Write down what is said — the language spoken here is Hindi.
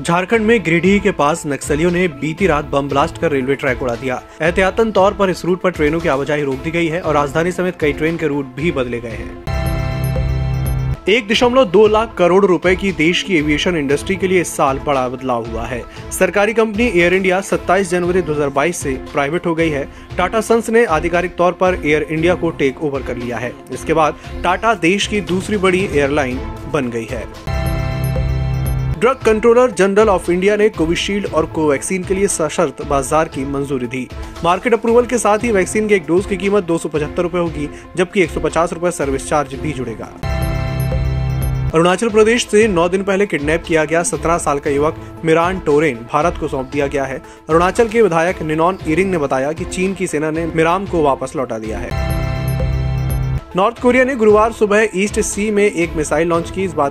झारखंड में गिरिडीह के पास नक्सलियों ने बीती रात बम ब्लास्ट कर रेलवे ट्रैक उड़ा दिया। एहतियातन तौर पर इस रूट पर ट्रेनों की आवाजाही रोक दी गई है और राजधानी समेत कई ट्रेन के रूट भी बदले गए हैं। एक दशमलव दो लाख करोड़ रुपए की देश की एविएशन इंडस्ट्री के लिए इस साल बड़ा बदलाव हुआ है। सरकारी कंपनी एयर इंडिया 27 जनवरी 2022 से प्राइवेट हो गई है। टाटा सन्स ने आधिकारिक तौर पर एयर इंडिया को टेक ओवर कर लिया है। इसके बाद टाटा देश की दूसरी बड़ी एयरलाइन बन गई है। Drug controller general of India ने कोविशील्ड और कोवैक्सीन के लिए सशर्त बाज़ार की मंजूरी दी। मार्केट अप्रूवल के साथ ही वैक्सीन की एक डोज की कीमत दो सौ होगी, जबकि एक सौ सर्विस चार्ज भी जुड़ेगा। अरुणाचल प्रदेश से नौ दिन पहले किडनैप किया गया 17 साल का युवक मिरान टोरेन भारत को सौंप दिया गया है। अरुणाचल के विधायक निनॉन इरिंग ने बताया कि चीन की सेना ने मिराम को वापस लौटा दिया है। नॉर्थ कोरिया ने गुरुवार सुबह ईस्ट सी में एक मिसाइल लॉन्च की। इस बात